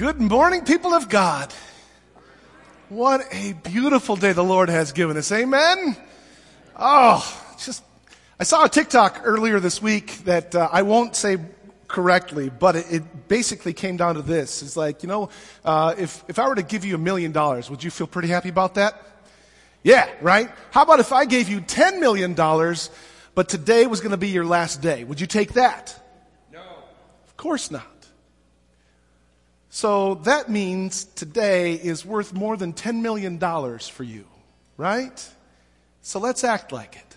Good morning, people of God. What a beautiful day the Lord has given us. Amen. Oh, just, I saw a TikTok earlier this week that uh, I won't say correctly, but it, it, basically came down to this. It's like, you know, uh, if, if I were to give you a million dollars, would you feel pretty happy about that? Yeah, right? How about if I gave you $10 million, but today was going to be your last day? Would you take that? No. Of course not. So that means today is worth more than $10 million for you, right? So let's act like it.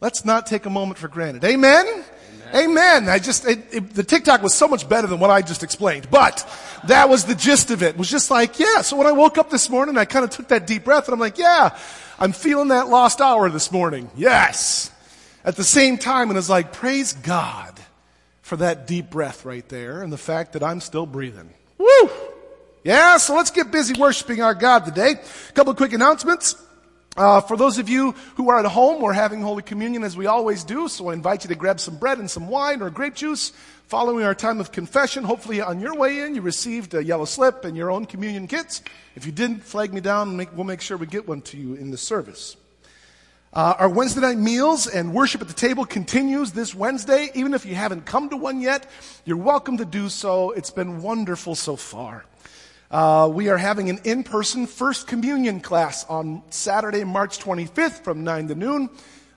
Let's not take a moment for granted. Amen? Amen. Amen. I just, it, it, the TikTok was so much better than what I just explained, but that was the gist of it. It was just like, yeah. So when I woke up this morning, I kind of took that deep breath and I'm like, yeah, I'm feeling that lost hour this morning. Yes. At the same time, and it's like, praise God for that deep breath right there and the fact that I'm still breathing. Yeah, so let's get busy worshiping our God today. A couple of quick announcements. Uh, for those of you who are at home, we're having Holy Communion as we always do, so I invite you to grab some bread and some wine or grape juice following our time of confession. Hopefully on your way in, you received a yellow slip and your own communion kits. If you didn't, flag me down and we'll make sure we get one to you in the service. Uh, our Wednesday night meals and worship at the table continues this Wednesday. Even if you haven't come to one yet, you're welcome to do so. It's been wonderful so far. Uh, we are having an in-person First Communion class on Saturday, March 25th from 9 to noon.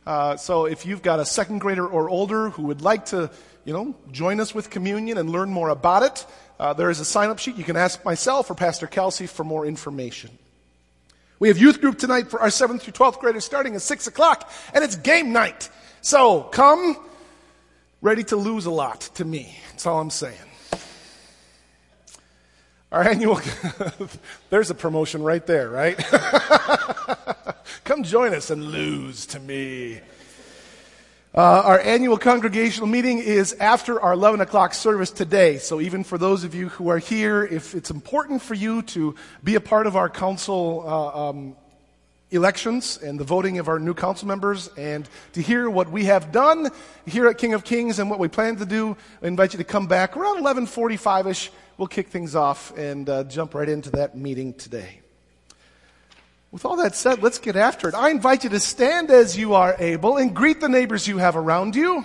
Uh, so if you've got a second grader or older who would like to, you know, join us with communion and learn more about it, uh, there is a sign-up sheet. You can ask myself or Pastor Kelsey for more information. We have youth group tonight for our 7th through 12th graders starting at 6 o'clock, and it's game night. So come ready to lose a lot to me. That's all I'm saying. Our annual, there's a promotion right there, right? come join us and lose to me. Uh, our annual congregational meeting is after our 11 o'clock service today. So even for those of you who are here, if it's important for you to be a part of our council uh, um, elections and the voting of our new council members and to hear what we have done here at King of Kings and what we plan to do, I invite you to come back around 1145ish. We'll kick things off and uh, jump right into that meeting today. With all that said, let's get after it. I invite you to stand as you are able and greet the neighbors you have around you.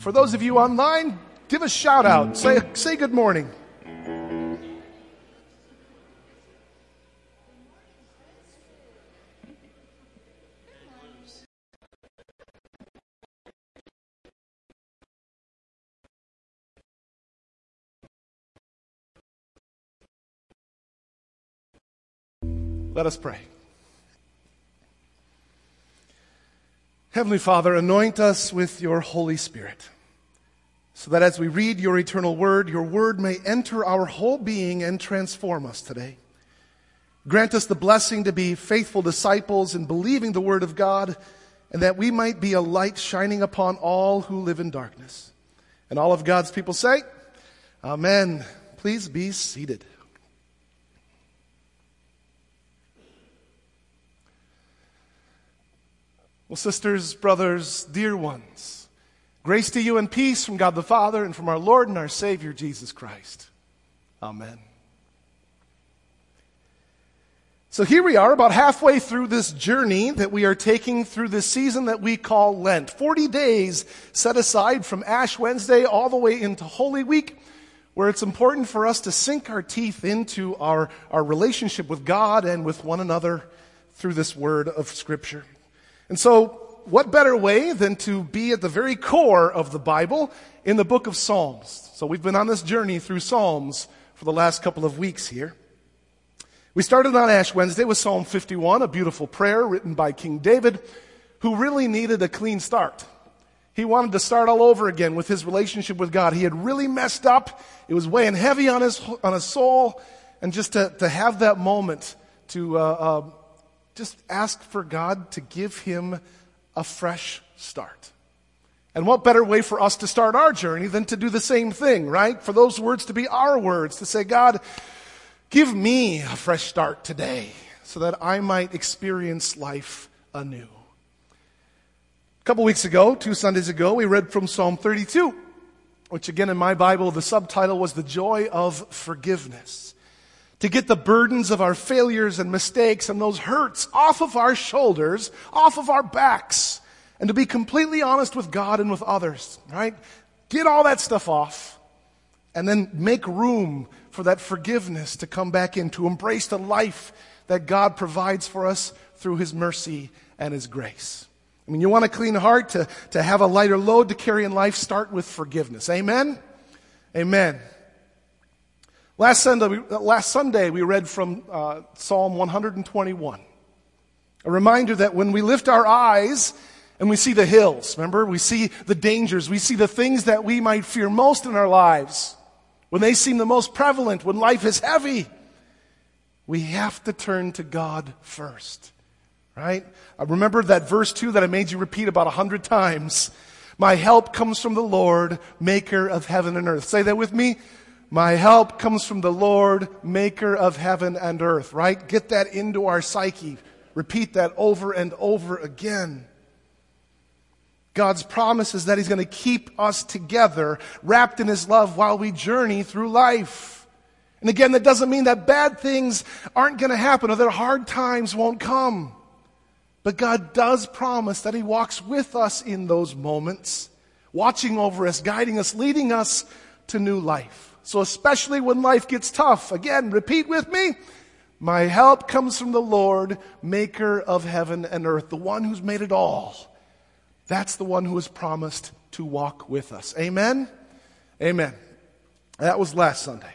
For those of you online, give a shout out. Say, say good morning. Let us pray. Heavenly Father, anoint us with your Holy Spirit so that as we read your eternal word, your word may enter our whole being and transform us today. Grant us the blessing to be faithful disciples in believing the word of God and that we might be a light shining upon all who live in darkness. And all of God's people say, Amen. Please be seated. Well, sisters, brothers, dear ones, grace to you and peace from God the Father and from our Lord and our Savior, Jesus Christ. Amen. So here we are, about halfway through this journey that we are taking through this season that we call Lent. 40 days set aside from Ash Wednesday all the way into Holy Week, where it's important for us to sink our teeth into our, our relationship with God and with one another through this word of Scripture. And so, what better way than to be at the very core of the Bible in the book of Psalms? So we've been on this journey through Psalms for the last couple of weeks here. We started on Ash Wednesday with Psalm 51, a beautiful prayer written by King David, who really needed a clean start. He wanted to start all over again with his relationship with God. He had really messed up. It was weighing heavy on his, on his soul. And just to, to have that moment to, uh, uh, just ask for God to give him a fresh start. And what better way for us to start our journey than to do the same thing, right? For those words to be our words, to say, God, give me a fresh start today so that I might experience life anew. A couple weeks ago, two Sundays ago, we read from Psalm 32. which again in my Bible, the subtitle was The Joy of Forgiveness. To get the burdens of our failures and mistakes and those hurts off of our shoulders, off of our backs, and to be completely honest with God and with others, right? Get all that stuff off and then make room for that forgiveness to come back in, to embrace the life that God provides for us through His mercy and His grace. I mean, you want a clean heart to, to have a lighter load to carry in life, start with forgiveness. Amen? Amen. Last Sunday, we, last Sunday, we read from uh, Psalm 121. A reminder that when we lift our eyes and we see the hills, remember, we see the dangers, we see the things that we might fear most in our lives, when they seem the most prevalent, when life is heavy, we have to turn to God first. Right? I remember that verse 2 that I made you repeat about a hundred times. My help comes from the Lord, maker of heaven and earth. Say that with me. My help comes from the Lord, maker of heaven and earth, right? Get that into our psyche. Repeat that over and over again. God's promise is that He's going to keep us together, wrapped in His love while we journey through life. And again, that doesn't mean that bad things aren't going to happen or that hard times won't come. But God does promise that He walks with us in those moments, watching over us, guiding us, leading us to new life. So especially when life gets tough, again, repeat with me. My help comes from the Lord, maker of heaven and earth, the one who's made it all. That's the one who has promised to walk with us. Amen? Amen. That was last Sunday.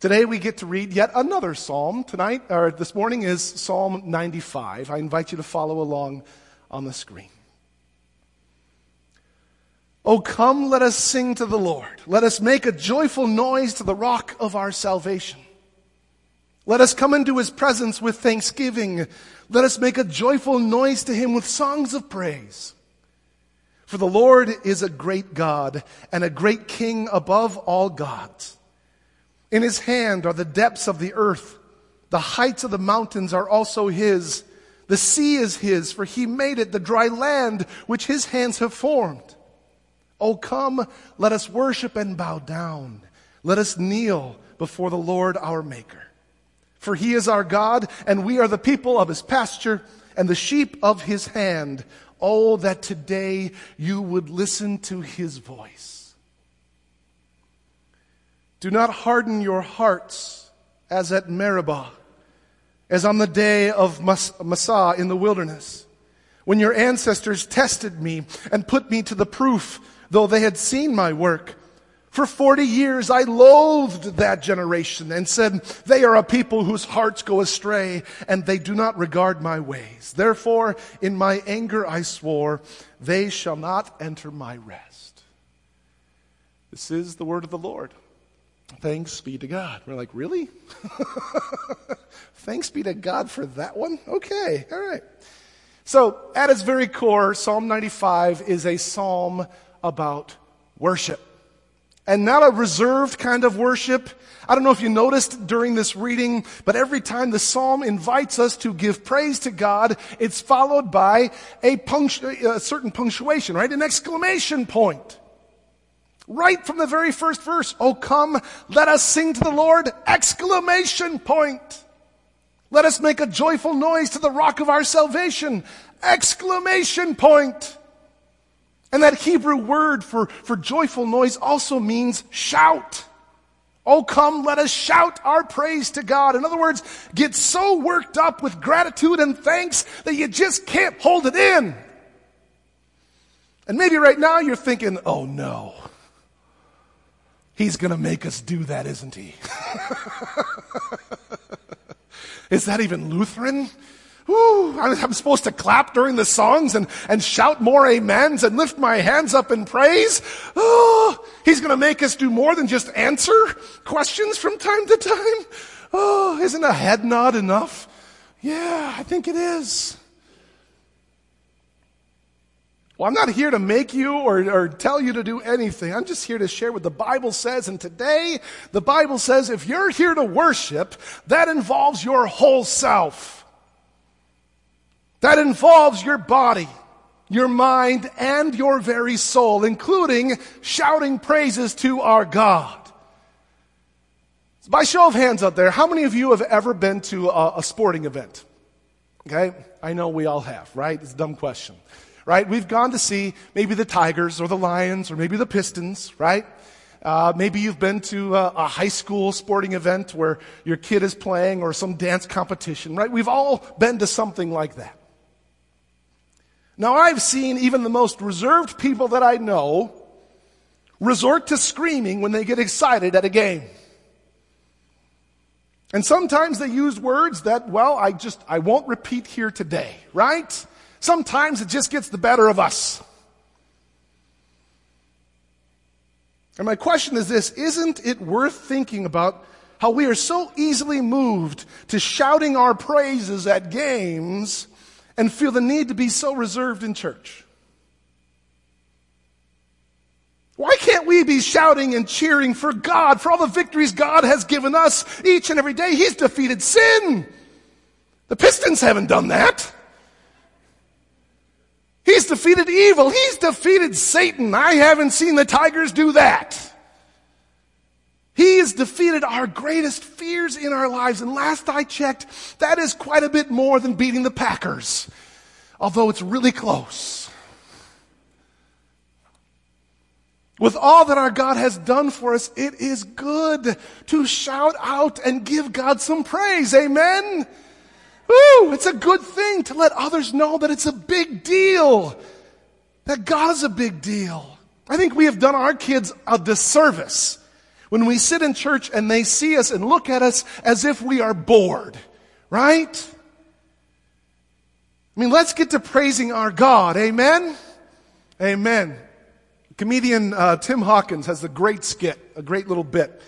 Today we get to read yet another psalm. Tonight, or this morning, is Psalm 95. I invite you to follow along on the screen. Oh, come, let us sing to the Lord. Let us make a joyful noise to the rock of our salvation. Let us come into his presence with thanksgiving. Let us make a joyful noise to him with songs of praise. For the Lord is a great God and a great king above all gods. In his hand are the depths of the earth. The heights of the mountains are also his. The sea is his, for he made it, the dry land which his hands have formed. Oh, come, let us worship and bow down. Let us kneel before the Lord our Maker. For he is our God, and we are the people of his pasture and the sheep of his hand. Oh, that today you would listen to his voice. Do not harden your hearts as at Meribah, as on the day of Massah in the wilderness, when your ancestors tested me and put me to the proof, though they had seen my work. For 40 years I loathed that generation and said, they are a people whose hearts go astray and they do not regard my ways. Therefore, in my anger I swore, they shall not enter my rest. This is the word of the Lord. Thanks be to God. We're like, really? Thanks be to God for that one? Okay, all right. So, at its very core, Psalm 95 is a psalm about worship. And not a reserved kind of worship. I don't know if you noticed during this reading, but every time the psalm invites us to give praise to God, it's followed by a, punctu- a certain punctuation, right? An exclamation point. Right from the very first verse, oh come, let us sing to the Lord, exclamation point. Let us make a joyful noise to the rock of our salvation, exclamation point. And that Hebrew word for, for joyful noise also means shout. Oh, come, let us shout our praise to God. In other words, get so worked up with gratitude and thanks that you just can't hold it in. And maybe right now you're thinking, oh no. He's going to make us do that, isn't he? Is that even Lutheran? Ooh, I'm supposed to clap during the songs and, and shout more amens and lift my hands up in praise. Oh, he's going to make us do more than just answer questions from time to time. Oh, isn't a head nod enough? Yeah, I think it is. Well, I'm not here to make you or, or tell you to do anything. I'm just here to share what the Bible says. And today, the Bible says if you're here to worship, that involves your whole self. That involves your body. your mind, and your very soul, including shouting praises to our God. So By show of hands out there, how many of you have ever been to a, a sporting event? Okay? I know we all have, right? It's a dumb question. Right? We've gone to see maybe the Tigers or the Lions or maybe the Pistons, right? Uh, maybe you've been to a, a, high school sporting event where your kid is playing or some dance competition, right? We've all been to something like that. Now, I've seen even the most reserved people that I know resort to screaming when they get excited at a game. And sometimes they use words that, well, I just, I won't repeat here today, right? Sometimes it just gets the better of us. And my question is this Isn't it worth thinking about how we are so easily moved to shouting our praises at games and feel the need to be so reserved in church? Why can't we be shouting and cheering for God, for all the victories God has given us each and every day? He's defeated sin. The Pistons haven't done that. He's defeated evil. He's defeated Satan. I haven't seen the Tigers do that. Defeated our greatest fears in our lives. And last I checked, that is quite a bit more than beating the Packers. Although it's really close. With all that our God has done for us, it is good to shout out and give God some praise. Amen. Ooh, it's a good thing to let others know that it's a big deal. That God is a big deal. I think we have done our kids a disservice when we sit in church and they see us and look at us as if we are bored. Right? I mean, let's get to praising our God. Amen? Amen. Comedian uh, Tim Hawkins has a great skit, a great little bit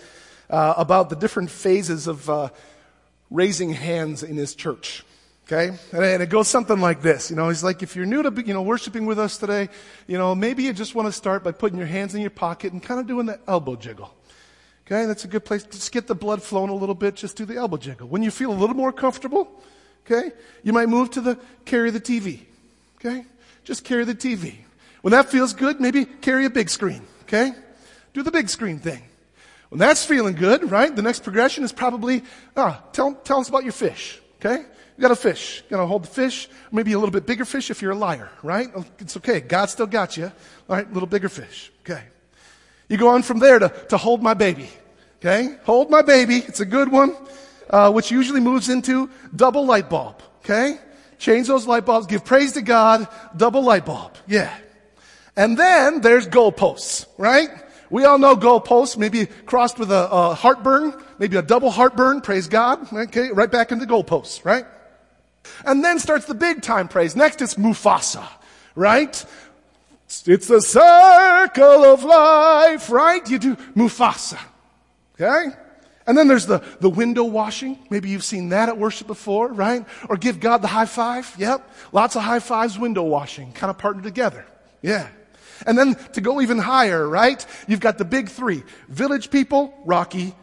uh, about the different phases of uh, raising hands in his church. Okay? And it goes something like this. You know, he's like, if you're new to, you know, worshiping with us today, you know, maybe you just want to start by putting your hands in your pocket and kind of doing the elbow jiggle. Okay? That's a good place. Just get the blood flowing a little bit. Just do the elbow jiggle. When you feel a little more comfortable, okay, you might move to the carry the TV. Okay? Just carry the TV. When that feels good, maybe carry a big screen. Okay? Do the big screen thing. When that's feeling good, right? The next progression is probably, ah, tell, tell us about your fish, okay? You got a fish. You gotta hold the fish, maybe a little bit bigger fish if you're a liar, right? Oh, it's okay. God still got you. All right, little bigger fish. Okay. You go on from there to, to hold my baby. Okay? Hold my baby. It's a good one, uh, which usually moves into double light bulb. Okay? Change those light bulbs. Give praise to God. Double light bulb. Yeah. And then there's goalposts, right? We all know goalposts, maybe crossed with a, a, heartburn, maybe a double heartburn, praise God. Okay, right back into goalposts, right? And then starts the big time praise. Next it's Mufasa, right? It's the circle of life, right? You do Mufasa, okay? And then there's the, the window washing. Maybe you've seen that at worship before, right? Or give God the high five. Yep. Lots of high fives, window washing, kind of partnered together. Yeah. And then to go even higher, right? You've got the big three. Village people, Rocky,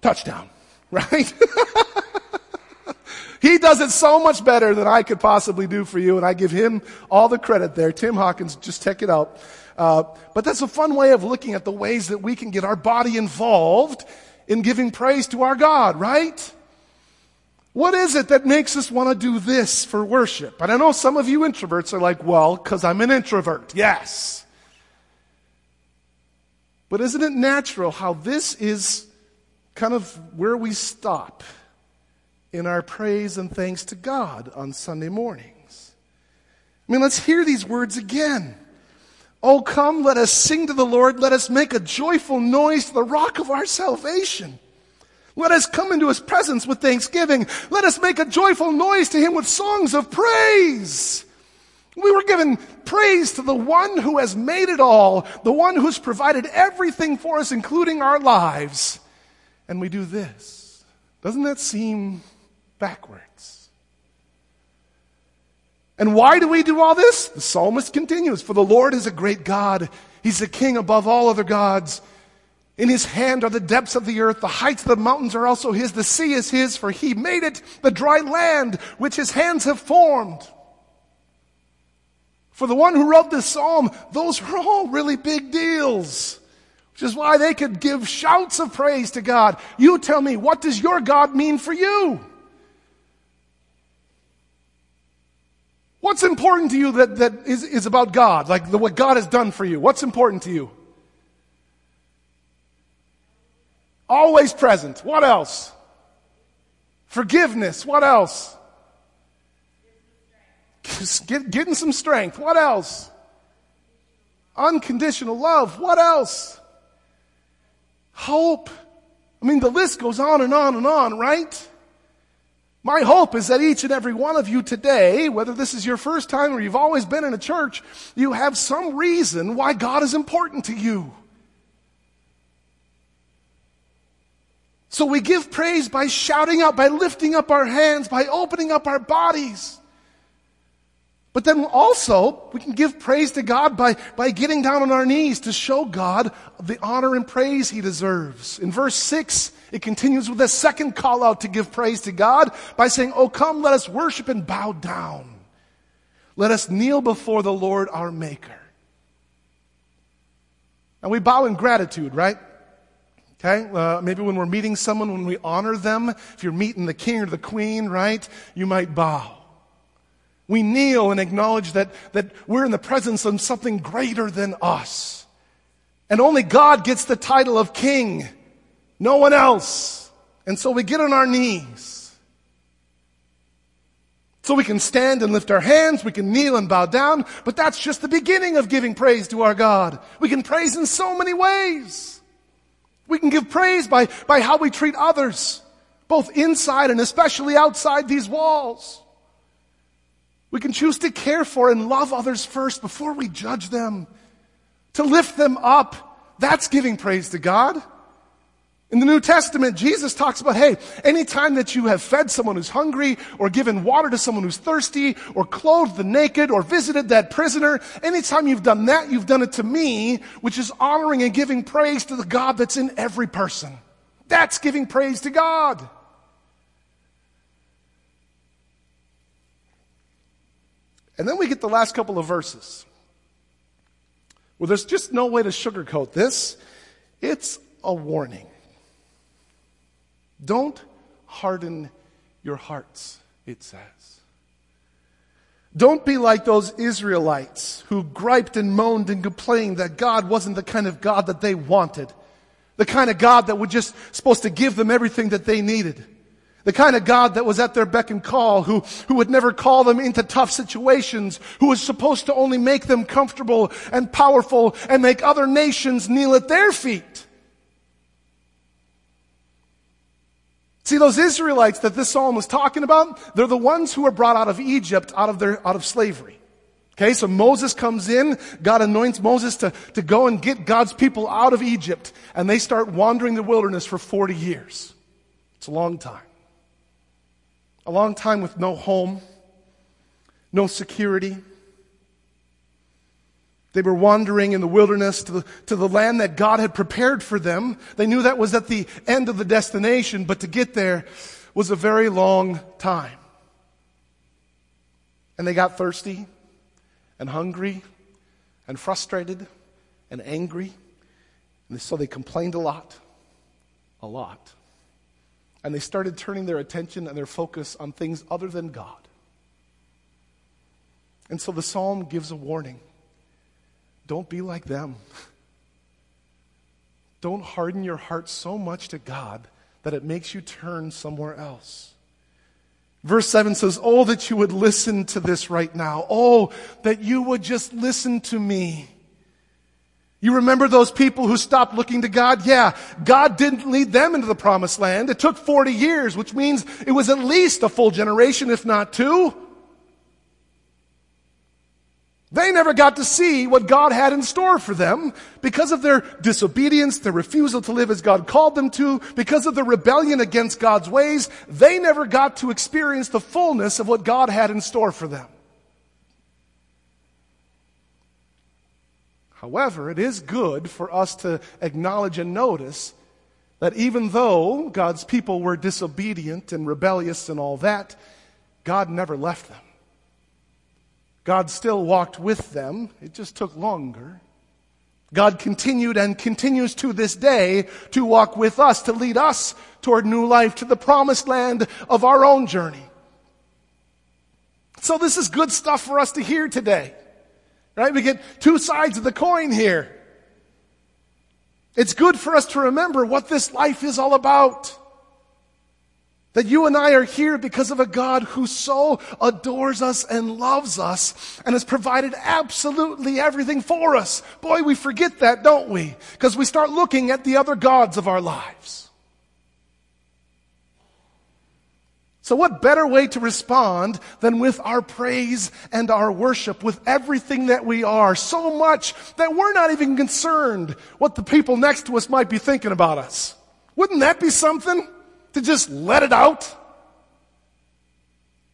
touchdown, right? he does it so much better than I could possibly do for you, and I give him all the credit there. Tim Hawkins, just check it out. Uh, but that's a fun way of looking at the ways that we can get our body involved in giving praise to our God, right? What is it that makes us want to do this for worship? And I know some of you introverts are like, well, because I'm an introvert. Yes. But isn't it natural how this is kind of where we stop in our praise and thanks to God on Sunday mornings? I mean, let's hear these words again. Oh, come, let us sing to the Lord. Let us make a joyful noise to the rock of our salvation. Let us come into his presence with thanksgiving. Let us make a joyful noise to him with songs of praise. We were given praise to the one who has made it all, the one who's provided everything for us, including our lives. And we do this. Doesn't that seem backwards? And why do we do all this? The psalmist continues For the Lord is a great God, He's the king above all other gods. In his hand are the depths of the earth. The heights of the mountains are also his. The sea is his, for he made it, the dry land which his hands have formed. For the one who wrote this psalm, those are all really big deals. Which is why they could give shouts of praise to God. You tell me, what does your God mean for you? What's important to you that, that is, is about God? Like the, what God has done for you? What's important to you? Always present. What else? Forgiveness. What else? Get, getting some strength. What else? Unconditional love. What else? Hope. I mean, the list goes on and on and on, right? My hope is that each and every one of you today, whether this is your first time or you've always been in a church, you have some reason why God is important to you. So we give praise by shouting out, by lifting up our hands, by opening up our bodies. But then also, we can give praise to God by, by getting down on our knees to show God the honor and praise He deserves. In verse 6, it continues with a second call out to give praise to God by saying, Oh, come, let us worship and bow down. Let us kneel before the Lord our Maker. And we bow in gratitude, right? Okay? Uh, maybe when we're meeting someone, when we honor them, if you're meeting the king or the queen, right? You might bow. We kneel and acknowledge that, that we're in the presence of something greater than us. And only God gets the title of king, no one else. And so we get on our knees. So we can stand and lift our hands, we can kneel and bow down, but that's just the beginning of giving praise to our God. We can praise in so many ways. We can give praise by, by how we treat others, both inside and especially outside these walls. We can choose to care for and love others first before we judge them. To lift them up. That's giving praise to God. In the New Testament, Jesus talks about, hey, anytime that you have fed someone who's hungry, or given water to someone who's thirsty, or clothed the naked, or visited that prisoner, anytime you've done that, you've done it to me, which is honoring and giving praise to the God that's in every person. That's giving praise to God. And then we get the last couple of verses. Well, there's just no way to sugarcoat this. It's a warning. Don't harden your hearts, it says. Don't be like those Israelites who griped and moaned and complained that God wasn't the kind of God that they wanted. The kind of God that was just supposed to give them everything that they needed. The kind of God that was at their beck and call, who, who would never call them into tough situations, who was supposed to only make them comfortable and powerful and make other nations kneel at their feet. See, those Israelites that this psalm was talking about, they're the ones who were brought out of Egypt, out of their, out of slavery. Okay, so Moses comes in, God anoints Moses to, to go and get God's people out of Egypt, and they start wandering the wilderness for 40 years. It's a long time. A long time with no home, no security. They were wandering in the wilderness to the, to the land that God had prepared for them. They knew that was at the end of the destination, but to get there was a very long time. And they got thirsty and hungry and frustrated and angry. And so they complained a lot. A lot. And they started turning their attention and their focus on things other than God. And so the psalm gives a warning don't be like them. Don't harden your heart so much to God that it makes you turn somewhere else. Verse 7 says, Oh, that you would listen to this right now. Oh, that you would just listen to me. You remember those people who stopped looking to God? Yeah, God didn't lead them into the promised land. It took 40 years, which means it was at least a full generation, if not two. They never got to see what God had in store for them because of their disobedience, their refusal to live as God called them to, because of their rebellion against God's ways. They never got to experience the fullness of what God had in store for them. However, it is good for us to acknowledge and notice that even though God's people were disobedient and rebellious and all that, God never left them. God still walked with them. It just took longer. God continued and continues to this day to walk with us, to lead us toward new life, to the promised land of our own journey. So this is good stuff for us to hear today. Right? We get two sides of the coin here. It's good for us to remember what this life is all about. That you and I are here because of a God who so adores us and loves us and has provided absolutely everything for us. Boy, we forget that, don't we? Because we start looking at the other gods of our lives. So what better way to respond than with our praise and our worship, with everything that we are, so much that we're not even concerned what the people next to us might be thinking about us. Wouldn't that be something? To just let it out?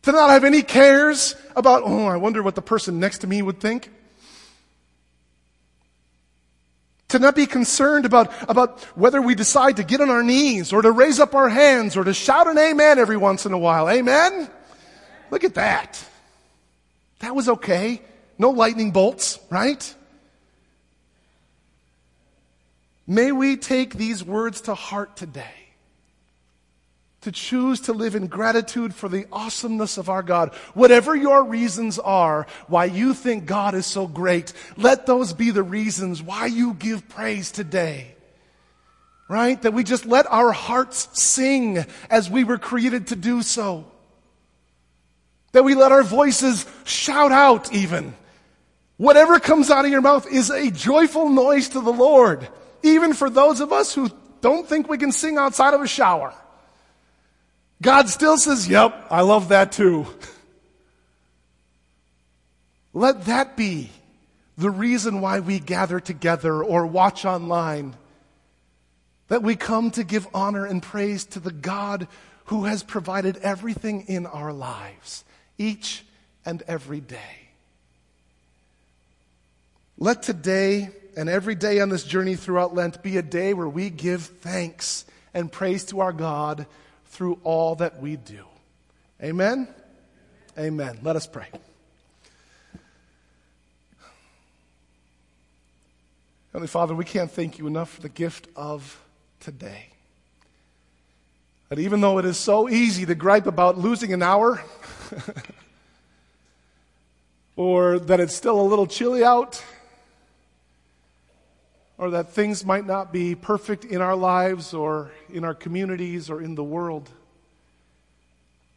To not have any cares about, oh, I wonder what the person next to me would think? To not be concerned about, about whether we decide to get on our knees or to raise up our hands or to shout an amen every once in a while. Amen? Look at that. That was okay. No lightning bolts, right? May we take these words to heart today to choose to live in gratitude for the awesomeness of our God. Whatever your reasons are why you think God is so great, let those be the reasons why you give praise today. Right? That we just let our hearts sing as we were created to do so. That we let our voices shout out even. Whatever comes out of your mouth is a joyful noise to the Lord. Even for those of us who don't think we can sing outside of a shower. God still says, Yep, I love that too. Let that be the reason why we gather together or watch online. That we come to give honor and praise to the God who has provided everything in our lives, each and every day. Let today and every day on this journey throughout Lent be a day where we give thanks and praise to our God through all that we do. Amen? Amen. Let us pray. Heavenly Father, we can't thank you enough for the gift of today. That even though it is so easy to gripe about losing an hour, or that it's still a little chilly out, or that things might not be perfect in our lives or in our communities or in the world.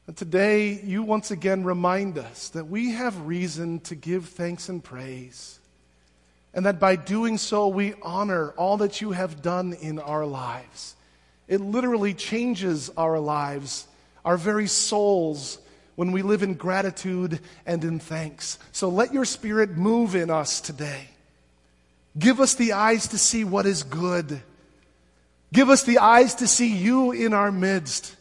And today, you once again remind us that we have reason to give thanks and praise, and that by doing so, we honor all that you have done in our lives. It literally changes our lives, our very souls, when we live in gratitude and in thanks. So let your spirit move in us today. Give us the eyes to see what is good. Give us the eyes to see you in our midst.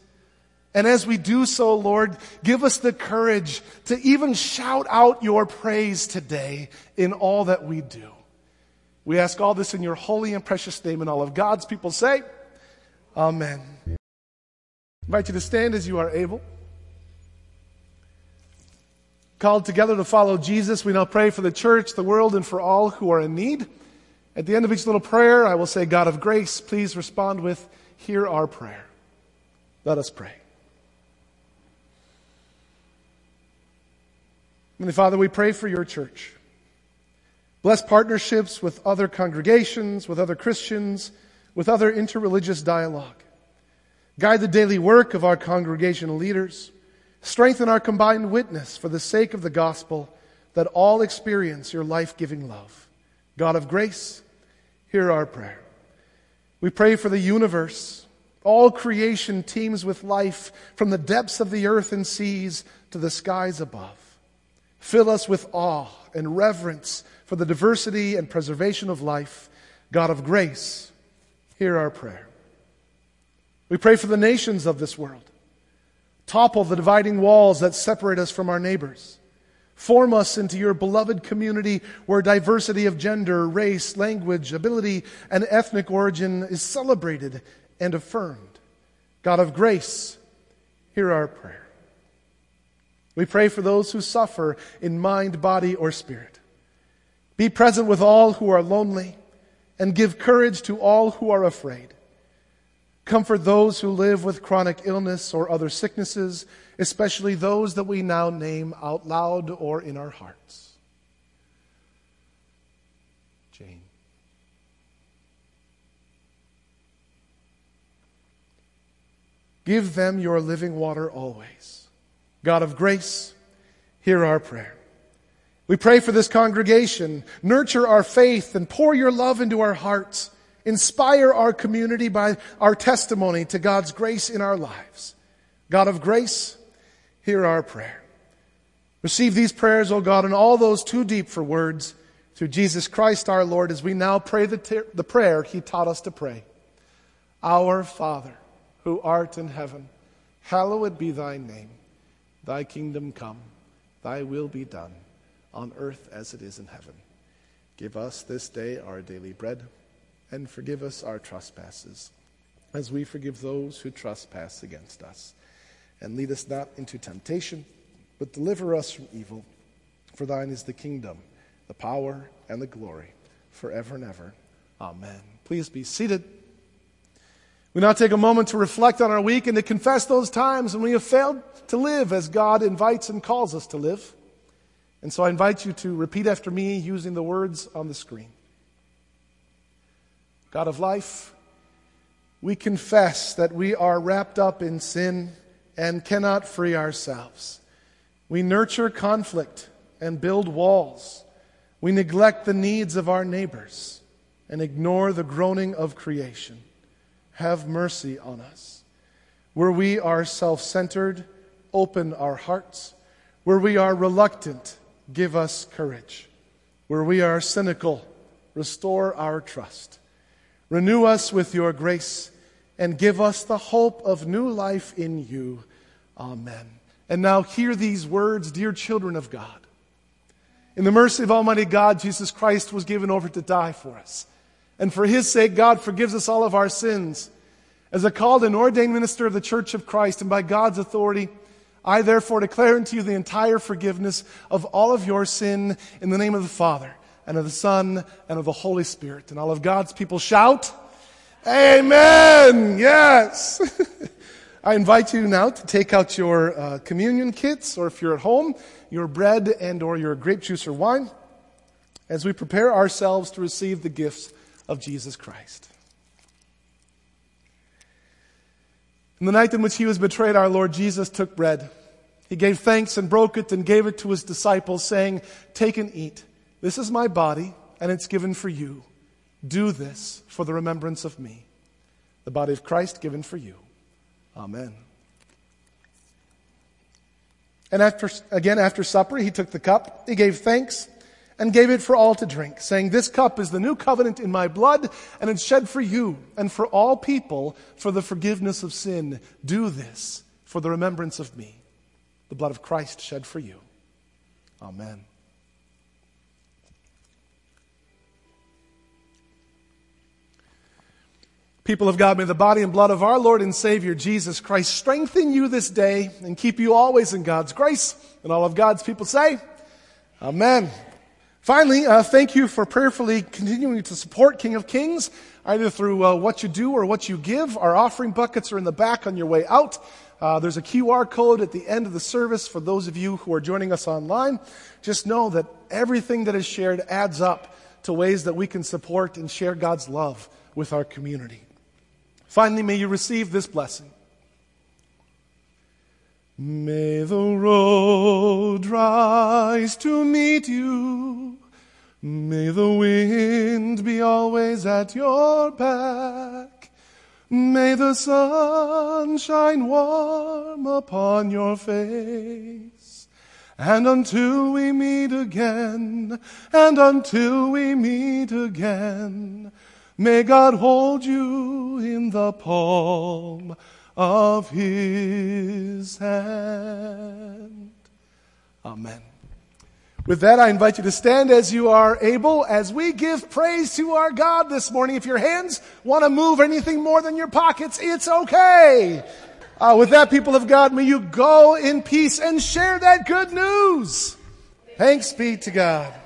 And as we do so, Lord, give us the courage to even shout out your praise today in all that we do. We ask all this in your holy and precious name, and all of God's people say, Amen. I invite you to stand as you are able. Called together to follow Jesus, we now pray for the church, the world, and for all who are in need. At the end of each little prayer, I will say, God of grace, please respond with, Hear our prayer. Let us pray. Heavenly Father, we pray for your church. Bless partnerships with other congregations, with other Christians, with other interreligious dialogue. Guide the daily work of our congregational leaders. Strengthen our combined witness for the sake of the gospel that all experience your life giving love. God of grace, hear our prayer. We pray for the universe. All creation teems with life from the depths of the earth and seas to the skies above. Fill us with awe and reverence for the diversity and preservation of life. God of grace, hear our prayer. We pray for the nations of this world. Topple the dividing walls that separate us from our neighbors. Form us into your beloved community where diversity of gender, race, language, ability, and ethnic origin is celebrated and affirmed. God of grace, hear our prayer. We pray for those who suffer in mind, body, or spirit. Be present with all who are lonely and give courage to all who are afraid. Comfort those who live with chronic illness or other sicknesses, especially those that we now name out loud or in our hearts. Jane. Give them your living water always. God of grace, hear our prayer. We pray for this congregation. Nurture our faith and pour your love into our hearts. Inspire our community by our testimony to God's grace in our lives. God of grace, hear our prayer. Receive these prayers, O God, and all those too deep for words through Jesus Christ our Lord as we now pray the, t- the prayer he taught us to pray. Our Father, who art in heaven, hallowed be thy name. Thy kingdom come, thy will be done, on earth as it is in heaven. Give us this day our daily bread, and forgive us our trespasses, as we forgive those who trespass against us. And lead us not into temptation, but deliver us from evil. For thine is the kingdom, the power, and the glory, forever and ever. Amen. Please be seated. We now take a moment to reflect on our week and to confess those times when we have failed to live as God invites and calls us to live. And so I invite you to repeat after me using the words on the screen. God of life, we confess that we are wrapped up in sin and cannot free ourselves. We nurture conflict and build walls. We neglect the needs of our neighbors and ignore the groaning of creation have mercy on us. Where we are self centered, open our hearts. Where we are reluctant, give us courage. Where we are cynical, restore our trust. Renew us with your grace and give us the hope of new life in you. Amen. And now hear these words, dear children of God. In the mercy of Almighty God, Jesus Christ was given over to die for us. And for his sake, God forgives us all of our sins. As a called and ordained minister of the Church of Christ, and by God's authority, I therefore declare unto you the entire forgiveness of all of your sin in the name of the Father, and of the Son, and of the Holy Spirit. And all of God's people shout, Amen! Yes! I invite you now to take out your uh, communion kits, or if you're at home, your bread and or your grape juice or wine, as we prepare ourselves to receive the gifts of Jesus Christ. In the night in which he was betrayed, our Lord Jesus took bread. He gave thanks and broke it and gave it to his disciples, saying, Take and eat. This is my body, and it's given for you. Do this for the remembrance of me. The body of Christ given for you. Amen. And after, again, after supper, he took the cup, he gave thanks, and gave it for all to drink, saying, This cup is the new covenant in my blood, and it's shed for you and for all people for the forgiveness of sin. Do this for the remembrance of me. The blood of Christ shed for you. Amen. People of God, may the body and blood of our Lord and Savior Jesus Christ strengthen you this day and keep you always in God's grace. And all of God's people say, Amen. Finally, uh, thank you for prayerfully continuing to support King of Kings, either through uh, what you do or what you give. Our offering buckets are in the back on your way out. Uh, there's a QR code at the end of the service for those of you who are joining us online. Just know that everything that is shared adds up to ways that we can support and share God's love with our community. Finally, may you receive this blessing. May the road rise to meet you. May the wind be always at your back. May the sun shine warm upon your face. And until we meet again, and until we meet again, may God hold you in the palm of his hand. Amen. With that, I invite you to stand as you are able as we give praise to our God this morning. If your hands want to move anything more than your pockets, it's okay. Uh, with that, people of God, may you go in peace and share that good news. Thanks be to God.